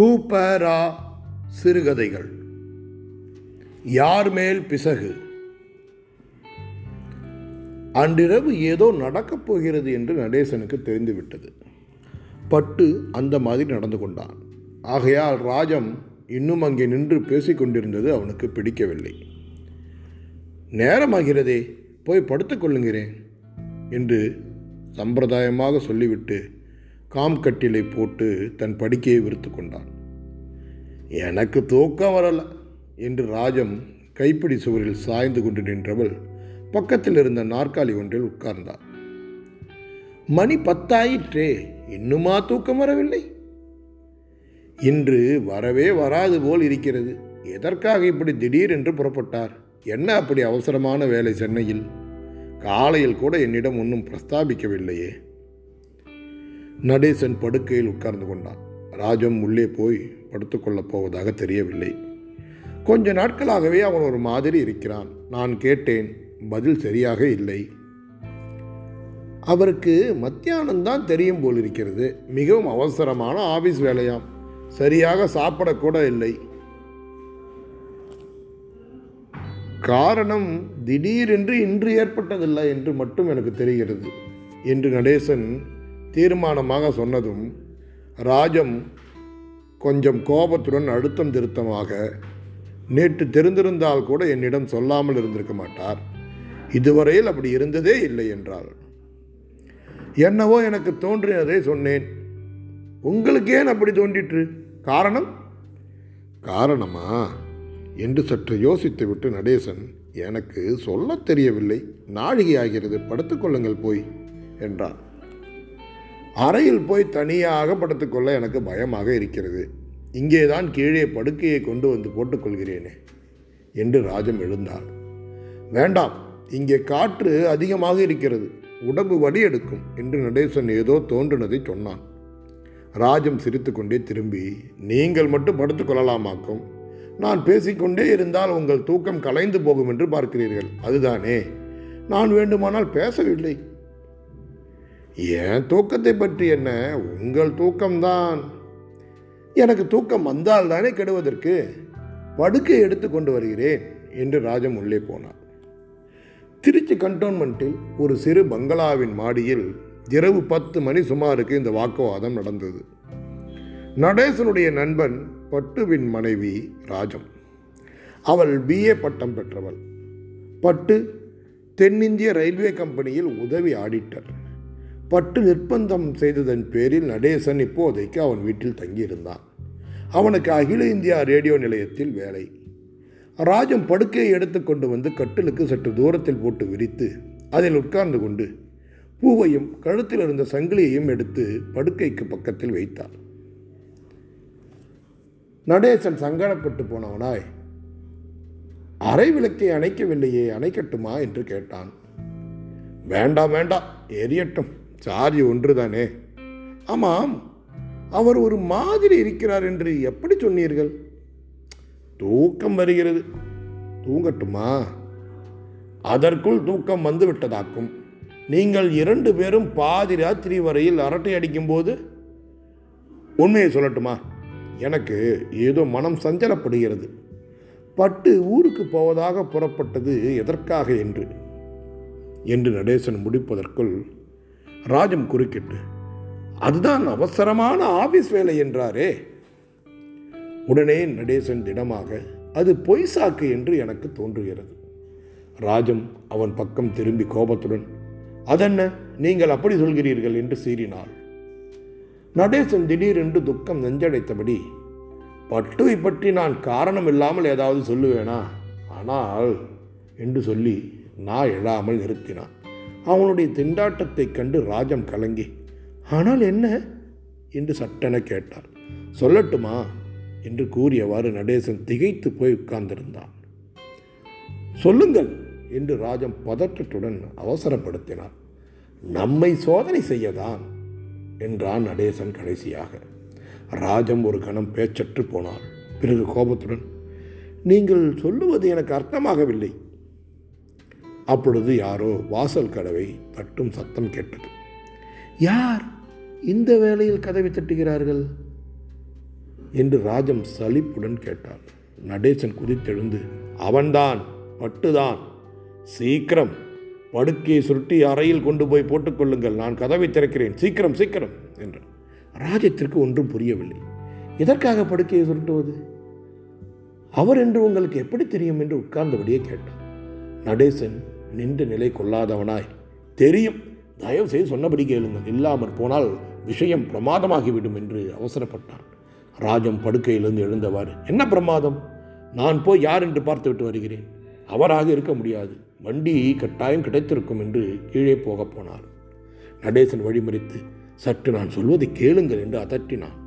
கூப்பரா சிறுகதைகள். யார் மேல் பிசகு? அன்றிரவு ஏதோ நடக்கப் போகிறது என்று நடேசனுக்கு தெரிந்துவிட்டது. பட்டு அந்த மாதிரி நடந்து கொண்டான். ஆகையால் ராஜம் இன்னும் அங்கே நின்று பேசிக் கொண்டிருந்தது அவனுக்கு பிடிக்கவில்லை. நேரமாகிறதே போய் படுத்துக்கொள்ளுங்கிறேன் என்று சம்பிரதாயமாக சொல்லிவிட்டு காம்கட்டிலை போட்டு தன் படுக்கையை விரித்து கொண்டான். எனக்கு தூக்கம் வரல என்று ராஜம் கைப்பிடி சுவரில் சாய்ந்து கொண்டு நின்றவள் பக்கத்தில் இருந்த நாற்காலி ஒன்றில் உட்கார்ந்தாள். மணி பத்தாயிற்றே இன்னுமா தூக்கம் வரவில்லை? இன்று வரவே வராது போல் இருக்கிறது. எதற்காக இப்படி திடீரென்று புறப்பட்டார்? என்ன அப்படி அவசரமான வேலை சென்னையில்? காலையில் கூட என்னிடம் ஒன்றும் பிரஸ்தாபிக்கவில்லையே. நடேசன் படுக்கையில் உட்கார்ந்து கொண்டான். ராஜம் உள்ளே போய் படுத்துக்கொள்ளப் போவதாக தெரியவில்லை. கொஞ்ச நாட்களாகவே அவன் ஒரு மாதிரி இருக்கிறான். நான் கேட்டேன் பதில் சரியாக இல்லை. அவருக்கு மத்தியானம்தான் தெரியும் போல் இருக்கிறது. மிகவும் அவசரமான ஆபீஸ் வேலையாம். சரியாக சாப்பிடக்கூட இல்லை. காரணம் திடீரென்று இன்று ஏற்பட்டதில்லை என்று மட்டும் எனக்கு தெரிகிறது. என்று நடேசன் தீர்மானமாக சொன்னதும் ராஜம் கொஞ்சம் கோபத்துடன் அழுத்தம் திருத்தமாக நேற்று தெரிந்திருந்தால் கூட என்னிடம் சொல்லாமல் இருந்திருக்க மாட்டார். இதுவரையில் அப்படி இருந்ததே இல்லை என்றாள். என்னவோ எனக்கு தோன்றினதை சொன்னேன். உங்களுக்கு ஏன் அப்படி தோன்றிற்று? காரணம்? காரணமா? என்று சற்று யோசித்துவிட்டு நடேசன் எனக்கு சொல்லத் தெரியவில்லை. நாழிகை ஆகிறது படுத்துக்கொள்ளுங்கள் போய் என்றான். அறையில் போய் தனியாக படுத்துக்கொள்ள எனக்கு பயமாக இருக்கிறது. இங்கேதான் கீழே படுக்கையை கொண்டு வந்து போட்டுக்கொள்கிறேனே என்று ராஜம் எழுந்தாள். வேண்டாம் இங்கே காற்று அதிகமாக இருக்கிறது உடம்பு வடி எடுக்கும் என்று நடேசன் ஏதோ தோன்றினதை சொன்னான். ராஜம் சிரித்துக்கொண்டே திரும்பி நீங்கள் மட்டும் படுத்துக்கொள்ளலாமாக்கும் நான் பேசிக்கொண்டே இருந்தால் உங்கள் தூக்கம் கலைந்து போகும் என்று பார்க்கிறீர்கள் அதுதானே? நான் வேண்டுமானால் பேசவில்லை. என் தூக்கத்தை பற்றி என்ன? உங்கள் தூக்கம்தான். எனக்கு தூக்கம் வந்தால் தானே கெடுவதற்கு? படுக்கை எடுத்து கொண்டு வருகிறேன் என்று ராஜம் உள்ளே போனார் திருச்சி கண்டோன்மெண்ட்டில் ஒரு சிறு பங்களாவின் மாடியில் இரவு பத்து மணி சுமாருக்கு இந்த வாக்குவாதம் நடந்தது. நடேசனுடைய நண்பன் பட்டுவின் மனைவி ராஜம். அவள் பிஏ பட்டம் பெற்றவள். பட்டு தென்னிந்திய ரயில்வே கம்பெனியில் உதவி ஆடிட்டர். பட்டு நிர்பந்தம் செய்ததன் பேரில் நடேசன் இப்போதைக்கு அவன் வீட்டில் தங்கியிருந்தான். அவனுக்கு அகில இந்தியா ரேடியோ நிலையத்தில் வேலை. ராஜம் படுக்கையை எடுத்துக்கொண்டு வந்து கட்டிலுக்கு சற்று தூரத்தில் போட்டு விரித்து அதில் உட்கார்ந்து கொண்டு பூவையும் கழுத்தில் இருந்த சங்கிலியையும் எடுத்து படுக்கைக்கு பக்கத்தில் வைத்தார் நடேசன் சங்கடப்பட்டு போனவனாய் அரை விளக்கை அணைக்கவில்லையே அணைக்கட்டுமா? என்று கேட்டான். வேண்டாம் வேண்டாம் எரியட்டும். சாதி ஒன்று தானே ஆமாம் அவர் ஒரு மாதிரி இருக்கிறார் என்று எப்படி சொன்னீர்கள்? தூக்கம் வருகிறது. தூங்கட்டுமா? அதற்குள் தூக்கம் வந்து விட்டதாக்கும் நீங்கள் இரண்டு பேரும் பாதி ராத்திரி வரையில் அரட்டை அடிக்கும்போது உண்மையை சொல்லட்டுமா? எனக்கு ஏதோ மனம் சஞ்சலப்படுகிறது. பட்டு ஊருக்கு போவதாக புறப்பட்டது எதற்காக என்று? என்று நடேசன் முடிப்பதற்குள் ராஜம் குறுக்கிட்டு அதுதான் அவசரமான ஆபீஸ் வேலை என்றாரே. உடனே நடேசன் திடமாக அது பொய் சாக்கு என்று எனக்கு தோன்றுகிறது. ராஜம் அவன் பக்கம் திரும்பி கோபத்துடன் அதென்ன? நீங்கள் அப்படி சொல்கிறீர்கள் என்று சீறினாள். நடேசன் திடீரென்று துக்கம் நெஞ்சடைத்தபடி பட்டுவை பற்றி நான் காரணம் இல்லாமல் ஏதாவது சொல்லுவேனா? ஆனால் என்று சொல்லி நான் எழாமல் நிறுத்தினான். அவனுடைய திண்டாட்டத்தைக் கண்டு ராஜம் கலங்கி ஆனால் என்ன? என்று சட்டென கேட்டார் சொல்லட்டுமா? என்று கூறியவாறு நடேசன் திகைத்து போய் உட்கார்ந்திருந்தான். சொல்லுங்கள் என்று ராஜம் பதற்றத்துடன் அவசரப்படுத்தினார் நம்மை சோதனை செய்யதான் என்றான் நடேசன் கடைசியாக. ராஜம் ஒரு கணம் பேச்சற்று போனார் பிறகு கோபத்துடன் நீங்கள் சொல்லுவது எனக்கு அர்த்தமாகவில்லை. அப்பொழுது யாரோ வாசல் கதவை தட்டும் சத்தம் கேட்டது. யார் இந்த வேளையில் கதவை தட்டுகிறார்கள்? என்று ராஜம் சலிப்புடன் கேட்டார் நடேசன் குதித்தெழுந்து அவன்தான் பட்டுதான். சீக்கிரம் படுக்கையை சுருட்டி அறையில் கொண்டு போய் போட்டுக்கொள்ளுங்கள் நான் கதவை திறக்கிறேன். சீக்கிரம் சீக்கிரம். என்றார் ராஜத்திற்கு ஒன்றும் புரியவில்லை. எதற்காக படுக்கையை சுருட்டுவது? அவர் என்று உங்களுக்கு எப்படி தெரியும்? என்று உட்கார்ந்தபடியே கேட்டார் நடேசன் நின்று நிலை கொள்ளாதவனாய். தெரியும் தயவு செய்து சொன்னபடி கேளுங்கள். இல்லாமற் போனால் விஷயம் பிரமாதமாகிவிடும் என்று அவசரப்பட்டான். ராஜம் படுக்கையிலிருந்து எழுந்தவாறு என்ன பிரமாதம்? நான் போய் யார் என்று பார்த்துவிட்டு வருகிறேன். அவராக இருக்க முடியாது. வண்டி கட்டாயம் கிடைத்திருக்கும் என்று கீழே போகப் போனார். நடேசன் வழிமறித்து சற்று நான் சொல்வதை கேளுங்கள் என்று அதட்டினான்.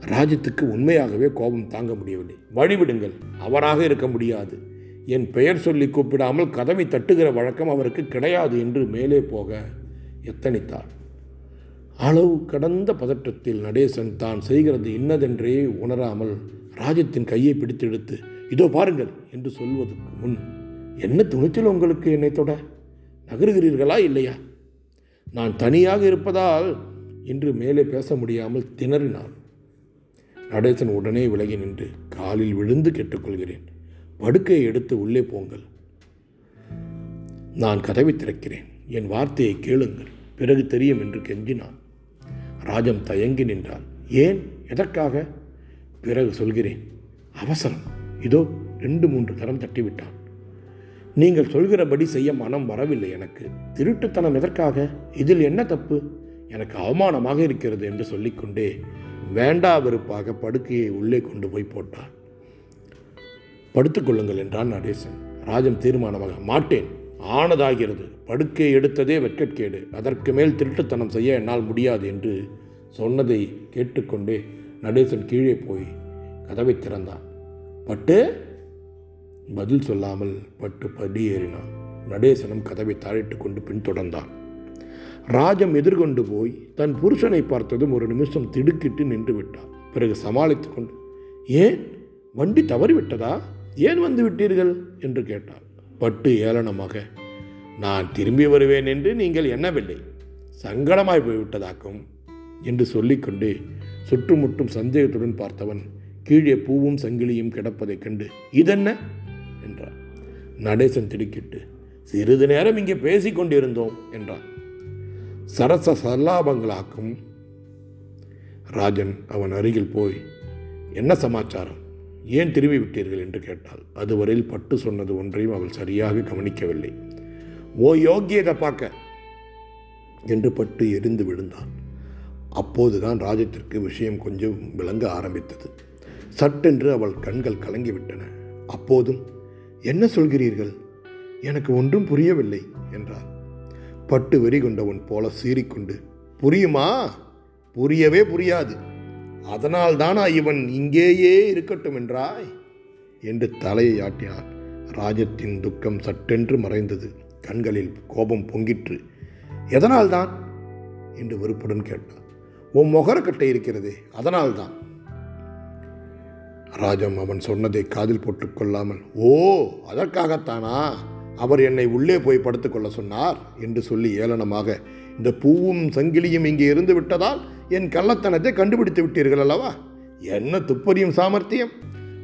ராஜத்துக்கு உண்மையாகவே கோபம் தாங்க முடியவில்லை. வழிவிடுங்கள். அவராக இருக்க முடியாது. என் பெயர் சொல்லி கூப்பிடாமல் கதவை தட்டுகிற வழக்கம் அவருக்கு கிடையாது என்று மேலே போக எத்தனித்தார் அளவு கடந்த பதற்றத்தில் நடேசன் தான் செய்கிறது இன்னதென்றே உணராமல் ராஜத்தின் கையை பிடித்தெடுத்து இதோ பாருங்கள் என்று சொல்வதற்கு முன் என்ன துணிச்சல் உங்களுக்கு என்னை தொட? நகருகிறீர்களா இல்லையா? நான் தனியாக இருப்பதால் இன்று மேலே பேச முடியாமல் திணறினான் நடேசன் உடனே விலகி நின்று காலில் விழுந்து கேட்டுக்கொள்கிறேன். படுக்கையை எடுத்து உள்ளே போங்கள். நான் கதவை திறக்கிறேன். என் வார்த்தையை கேளுங்கள். பிறகு தெரியும் என்று கெஞ்சினான். ராஜம் தயங்கி நின்றான். ஏன்? எதற்காக? பிறகு சொல்கிறேன். அவசரம். இதோ ரெண்டு மூன்று தரம் தட்டிவிட்டான். நீங்கள் சொல்கிறபடி செய்ய மனம் வரவில்லை எனக்கு. திருட்டுத்தனம் எதற்காக? இதில் என்ன தப்பு? எனக்கு அவமானமாக இருக்கிறது என்று சொல்லிக்கொண்டே வேண்டா வெறுப்பாக படுக்கையை உள்ளே கொண்டு போய் போட்டான். படுத்துக்கொள்ளுங்கள் என்றான் நடேசன். ராஜம் தீர்மானமாக மாட்டேன். ஆனதாகிறது. படுக்கை எடுத்ததே வெட்கட்கேடு அதற்கு மேல் திருட்டுத்தனம் செய்ய என்னால் முடியாது என்று சொன்னதை கேட்டுக்கொண்டே நடேசன் கீழே போய் கதவை திறந்தான். பட்டு? பதில் சொல்லாமல் பட்டு படி ஏறினான். நடேசனும் கதவை தாழிட்டு கொண்டு பின்தொடர்ந்தான் ராஜம் எதிர்கொண்டு போய் தன் புருஷனை பார்த்ததும் ஒரு நிமிஷம் திடுக்கிட்டு நின்று விட்டான். பிறகு சமாளித்து கொண்டு ஏன்? வண்டி தவறிவிட்டதா? ஏன் வந்து விட்டீர்கள்? என்று கேட்டார். பட்டு ஏளனமாக நான் திரும்பி வருவேன் என்று நீங்கள் எண்ணவில்லை. சங்கடமாய் போய்விட்டதாக்கும் என்று சொல்லிக்கொண்டு சுற்றுமுற்றும் சந்தேகத்துடன் பார்த்தவன் கீழே பூவும் சங்கிலியும் கிடப்பதைக் கண்டு இதென்ன? என்றான். நடேசன் திடுக்கிட்டு சிறிது நேரம் இங்கே பேசிக்கொண்டிருந்தோம் என்றார் என்றான். சரச சல்லாபங்களாக்கும் ராஜன் அவன் அருகில் போய் என்ன சமாச்சாரம்? ஏன் திரும்பி விட்டீர்கள் என்று கேட்டாள். அதுவரையில் பட்டு சொன்னது ஒன்றையும் அவள் சரியாக கவனிக்கவில்லை. ஓ யோக்கியதை பார்க்க என்று பட்டு எரிந்து விழுந்தான். அப்போதுதான் ராஜத்திற்கு விஷயம் கொஞ்சம் விளங்க ஆரம்பித்தது. சட்டென்று அவள் கண்கள் கலங்கிவிட்டன. அப்போதும் என்ன சொல்கிறீர்கள்? எனக்கு ஒன்றும் புரியவில்லை என்றார் பட்டு வெறி கொண்டவன் போல சீறிக்கொண்டு புரியுமா? புரியவே புரியாது. அதனால் தானா இவன் இங்கேயே இருக்கட்டும் என்றாய் என்று தலையை ஆட்டினான். ராஜத்தின் துக்கம் சட்டென்று மறைந்தது. கண்களில் கோபம் பொங்கிற்று. எதனால்தான்? என்று வெறுப்புடன் கேட்டான். உன் முகரக்கட்டை இருக்கிறதே அதனால்தான். ராஜம் அவன் சொன்னதை காதில் போட்டுக்கொள்ளாமல் ஓ அதற்காகத்தானா? அவர் என்னை உள்ளே போய் படுத்துக்கொள்ள சொன்னார் என்று சொல்லி ஏளனமாக இந்த பூவும் சங்கிலியும் இங்கே இருந்து விட்டதால் என் கள்ளத்தனத்தை கண்டுபிடித்து விட்டீர்கள் அல்லவா? என்ன துப்பறியும் சாமர்த்தியம்?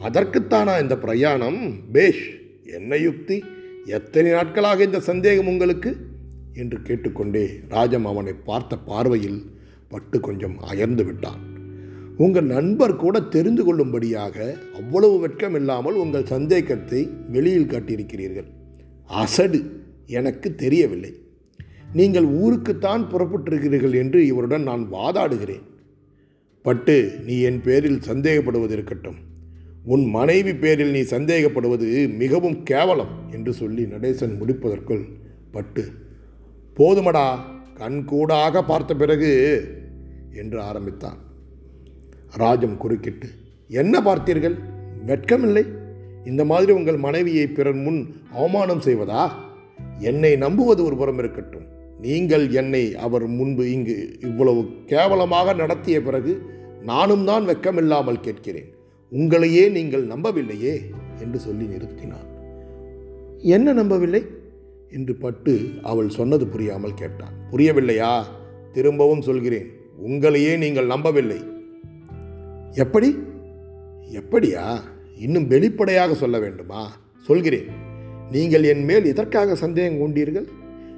அதற்குத்தானா இந்த பிரயாணம்? பேஷ் என்ன யுக்தி. எத்தனை நாட்களாக இந்த சந்தேகம் உங்களுக்கு? என்று கேட்டுக்கொண்டே ராஜம் அவனை பார்த்த பார்வையில் பட்டு கொஞ்சம் அயர்ந்து விட்டான். உங்கள் நண்பர் கூட தெரிந்து கொள்ளும்படியாக அவ்வளவு வெட்கம் இல்லாமல் உங்கள் சந்தேகத்தை வெளியில் காட்டியிருக்கிறீர்கள். அசடு எனக்கு தெரியவில்லை. நீங்கள் ஊருக்குத்தான் புறப்பட்டிருக்கிறீர்கள் என்று இவருடன் நான் வாதாடுகிறேன். பட்டு நீ என் பேரில் சந்தேகப்படுவது இருக்கட்டும். உன் மனைவி பேரில் நீ சந்தேகப்படுவது மிகவும் கேவலம் என்று சொல்லி நடேசன் முடிப்பதற்குள் பட்டு போதுமடா கண் கூடாக பார்த்த பிறகு என்று ஆரம்பித்தான். ராஜம் குறுக்கிட்டு என்ன பார்த்தீர்கள்? வெட்கமில்லை? இந்த மாதிரி உங்கள் மனைவியை பிறர் முன் அவமானம் செய்வதா? என்னை நம்புவது ஒரு புறம் இருக்கட்டும். நீங்கள் என்னை அவர் முன்பு இங்கு இவ்வளவு கேவலமாக நடத்திய பிறகு நானும் தான் வெட்கமில்லாமல் கேட்கிறேன். உங்களையே நீங்கள் நம்பவில்லையே? என்று சொல்லி நிறுத்தினான். என்ன நம்பவில்லை? என்று பட்டு அவள் சொன்னது புரியாமல் கேட்டான். புரியவில்லையா? திரும்பவும் சொல்கிறேன். உங்களையே நீங்கள் நம்பவில்லை. எப்படி? எப்படியா? இன்னும் வெளிப்படையாக சொல்ல வேண்டுமா? சொல்கிறேன். நீங்கள் என் மேல் எதற்காக சந்தேகம் கொண்டீர்கள்?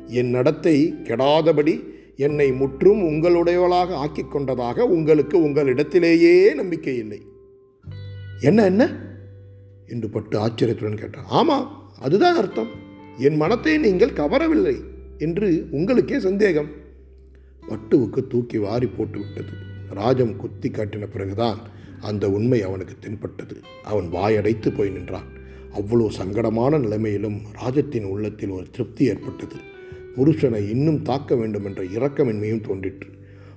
என் நடத்தை கெடாதபடி என்னை முற்றும் உங்களுடையவளாக ஆக்கிக் கொண்டதாக உங்களுக்கு உங்களிடத்திலேயே நம்பிக்கை இல்லை. என்ன என்ன? என்று பட்டு ஆச்சரியத்துடன் கேட்டார். ஆமாம் அதுதான் அர்த்தம். என் மனத்தை நீங்கள் கவரவில்லை என்று உங்களுக்கே சந்தேகம். பட்டுவுக்கு தூக்கி வாரி போட்டு விட்டது. ராஜம் குத்தி காட்டின பிறகுதான் அந்த உண்மை அவனுக்கு தென்பட்டது. அவன் வாயடைத்து போய் நின்றான். அவ்வளோ சங்கடமான நிலைமையிலும் ராஜத்தின் உள்ளத்தில் ஒரு திருப்தி ஏற்பட்டது. புருஷனை இன்னும் தாக்க வேண்டும் என்ற இரக்கமின்மையும் தோன்றிற்று.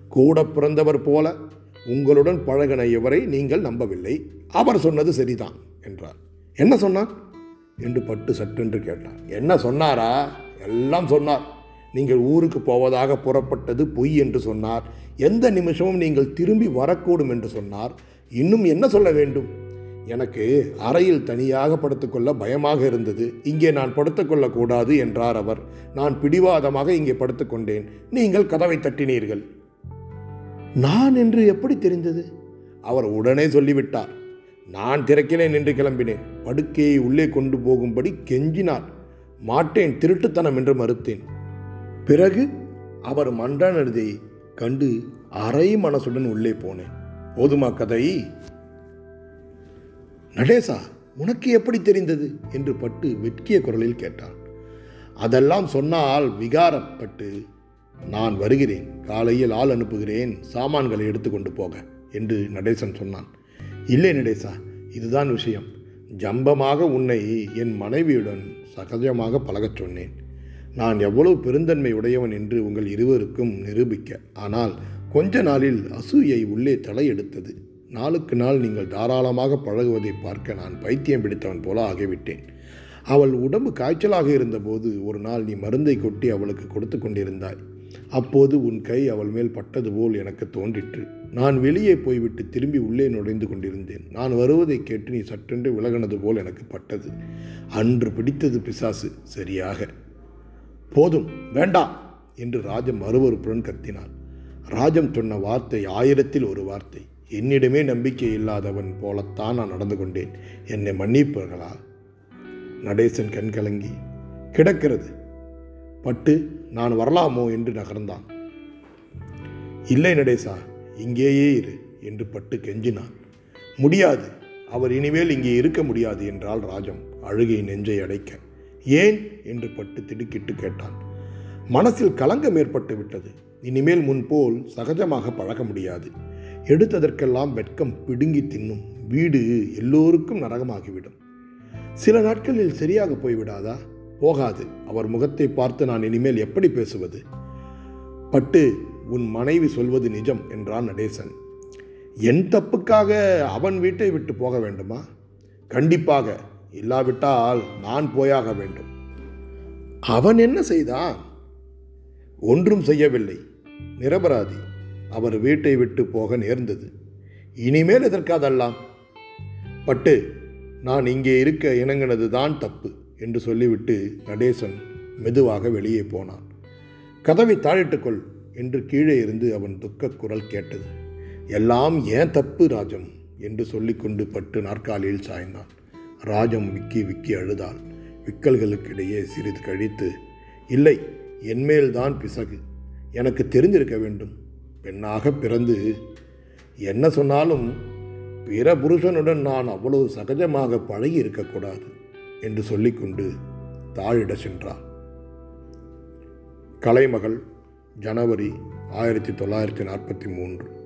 கூட பிறந்தவர் போல உங்களுடன் பழகின இவரை நீங்கள் நம்பவில்லை. அவர் சொன்னது சரிதான் என்றார். என்ன சொன்னார்? என்று பட்டு சட்டென்று கேட்டார். என்ன சொன்னாரா? எல்லாம் சொன்னார். நீங்கள் ஊருக்கு போவதாக புறப்பட்டது பொய் என்று சொன்னார். எந்த நிமிஷமும் நீங்கள் திரும்பி வரக்கூடும் என்று சொன்னார். இன்னும் என்ன சொல்ல வேண்டும்? எனக்கு அறையில் தனியாக படுத்துக்கொள்ள பயமாக இருந்தது. இங்கே நான் படுத்துக்கொள்ளக்கூடாது என்றார் அவர். நான் பிடிவாதமாக இங்கே படுத்துக்கொண்டேன். நீங்கள் கதவை தட்டினீர்கள். நான் என்று எப்படி தெரிந்தது? அவர் உடனே சொல்லிவிட்டார். நான் திறக்கிறேன் என்று கிளம்பினேன். படுக்கையை உள்ளே கொண்டு போகும்படி கெஞ்சினார். மாட்டேன் திருட்டுத்தனம் என்று மறுத்தேன். பிறகு அவர் மன்றானதை கண்டு அரை மனசுடன் உள்ளே போனேன். போதுமா கதை? நடேசா உனக்கு எப்படி தெரிந்தது? என்று பட்டு வெட்கிய குரலில் கேட்டான். அதெல்லாம் சொன்னால் விகாரப்பட்டு நான் வருகிறேன். காலையில் ஆள் அனுப்புகிறேன். சாமான்களை எடுத்துக்கொண்டு போக என்று நடேசன் சொன்னான். இல்லை நடேசா இதுதான் விஷயம். ஜம்பமாக உன்னை என் மனைவியுடன் சகஜமாக பழகச் சொன்னேன். நான் எவ்வளவு பெருந்தன்மை உடையவன் என்று உங்கள் இருவருக்கும் நிரூபிக்க. ஆனால் கொஞ்ச நாளில் அசூயை உள்ளே தலையெடுத்தது நாளுக்கு நாள் நீங்கள் தாராளமாக பழகுவதை பார்க்க நான் பைத்தியம் பிடித்தவன் போல ஆகிவிட்டேன். அவள் உடம்பு காய்ச்சலாக இருந்தபோது ஒரு நாள் நீ மருந்தை கொட்டி அவளுக்கு கொடுத்து கொண்டிருந்தாய். அப்போது உன் கை அவள் மேல் பட்டது போல் எனக்கு தோன்றிற்று. நான் வெளியே போய்விட்டு திரும்பி உள்ளே நுழைந்து கொண்டிருந்தேன். நான் வருவதை கேட்டு நீ சட்டென்று விலகினது போல் எனக்கு பட்டது. அன்று பிடித்தது பிசாசு. சரியாக. போதும் வேண்டாம் என்று ராஜம் மறுவறுப்புடன் கத்தினான் ராஜம் சொன்ன வார்த்தை ஆயிரத்தில் ஒரு வார்த்தை. என்னிடமே நம்பிக்கை இல்லாதவன் போலத்தான் நான் நடந்து கொண்டேன். என்னை மன்னிப்பார்களா? நடேசன் கண் கலங்கி கிடக்கிறது. பட்டு நான் வரலாமோ? என்று நகர்ந்தான். இல்லை நடேசா இங்கேயே இரு என்று பட்டு கெஞ்சினான். முடியாது. அவர் இனிமேல் இங்கே இருக்க முடியாது என்றால் ராஜம் அழுகை நெஞ்சை அடைக்க. ஏன்? என்று பட்டு திடுக்கிட்டு கேட்டான். மனசில் கலங்கம் ஏற்பட்டு விட்டது. இனிமேல் முன்போல் சகஜமாக பழக முடியாது. எடுத்ததற்கெல்லாம் வெட்கம் பிடுங்கி தின்னும். வீடு எல்லோருக்கும் நரகமாகிவிடும். சில நாட்களில் சரியாக போய்விடாதா? போகாது. அவர் முகத்தை பார்த்து நான் இனிமேல் எப்படி பேசுவது? பட்டு உன் மனைவி சொல்வது நிஜம் என்றான் நடேசன். என் தப்புக்காக அவன் வீட்டை விட்டு போக வேண்டுமா? கண்டிப்பாக. இல்லாவிட்டால் நான் போயாக வேண்டும். அவன் என்ன செய்தான்? ஒன்றும் செய்யவில்லை. நிரபராதி. அவர் வீட்டை விட்டு போக நேர்ந்தது. இனிமேல் எதற்காதெல்லாம்? பட்டு நான் இங்கே இருக்க இணங்கினது தான் தப்பு என்று சொல்லிவிட்டு நடேசன் மெதுவாக வெளியே போனான். கதவை தாழிட்டுக்கொள் என்று கீழே இருந்து அவன் துக்கக் குரல் கேட்டது. எல்லாம் ஏன் தப்பு ராஜம்? என்று சொல்லிக்கொண்டு பட்டு நாற்காலியில் சாய்ந்தான். ராஜம் விக்கி விக்கி அழுதாள். விக்கல்களுக்கிடையே சிறிது கழித்து இல்லை என்மேல்தான் பிசகு. எனக்கு தெரிஞ்சிருக்க வேண்டும். பெண்ணாக பிறந்து என்ன சொன்னாலும் பிற புருஷனுடன் நான் அவ்வளவு சகஜமாக பழகி இருக்கக்கூடாது என்று சொல்லிக்கொண்டு தாழிட சென்றார் கலைமகள் ஜனவரி ஆயிரத்தி தொள்ளாயிரத்தி நாற்பத்தி மூன்று.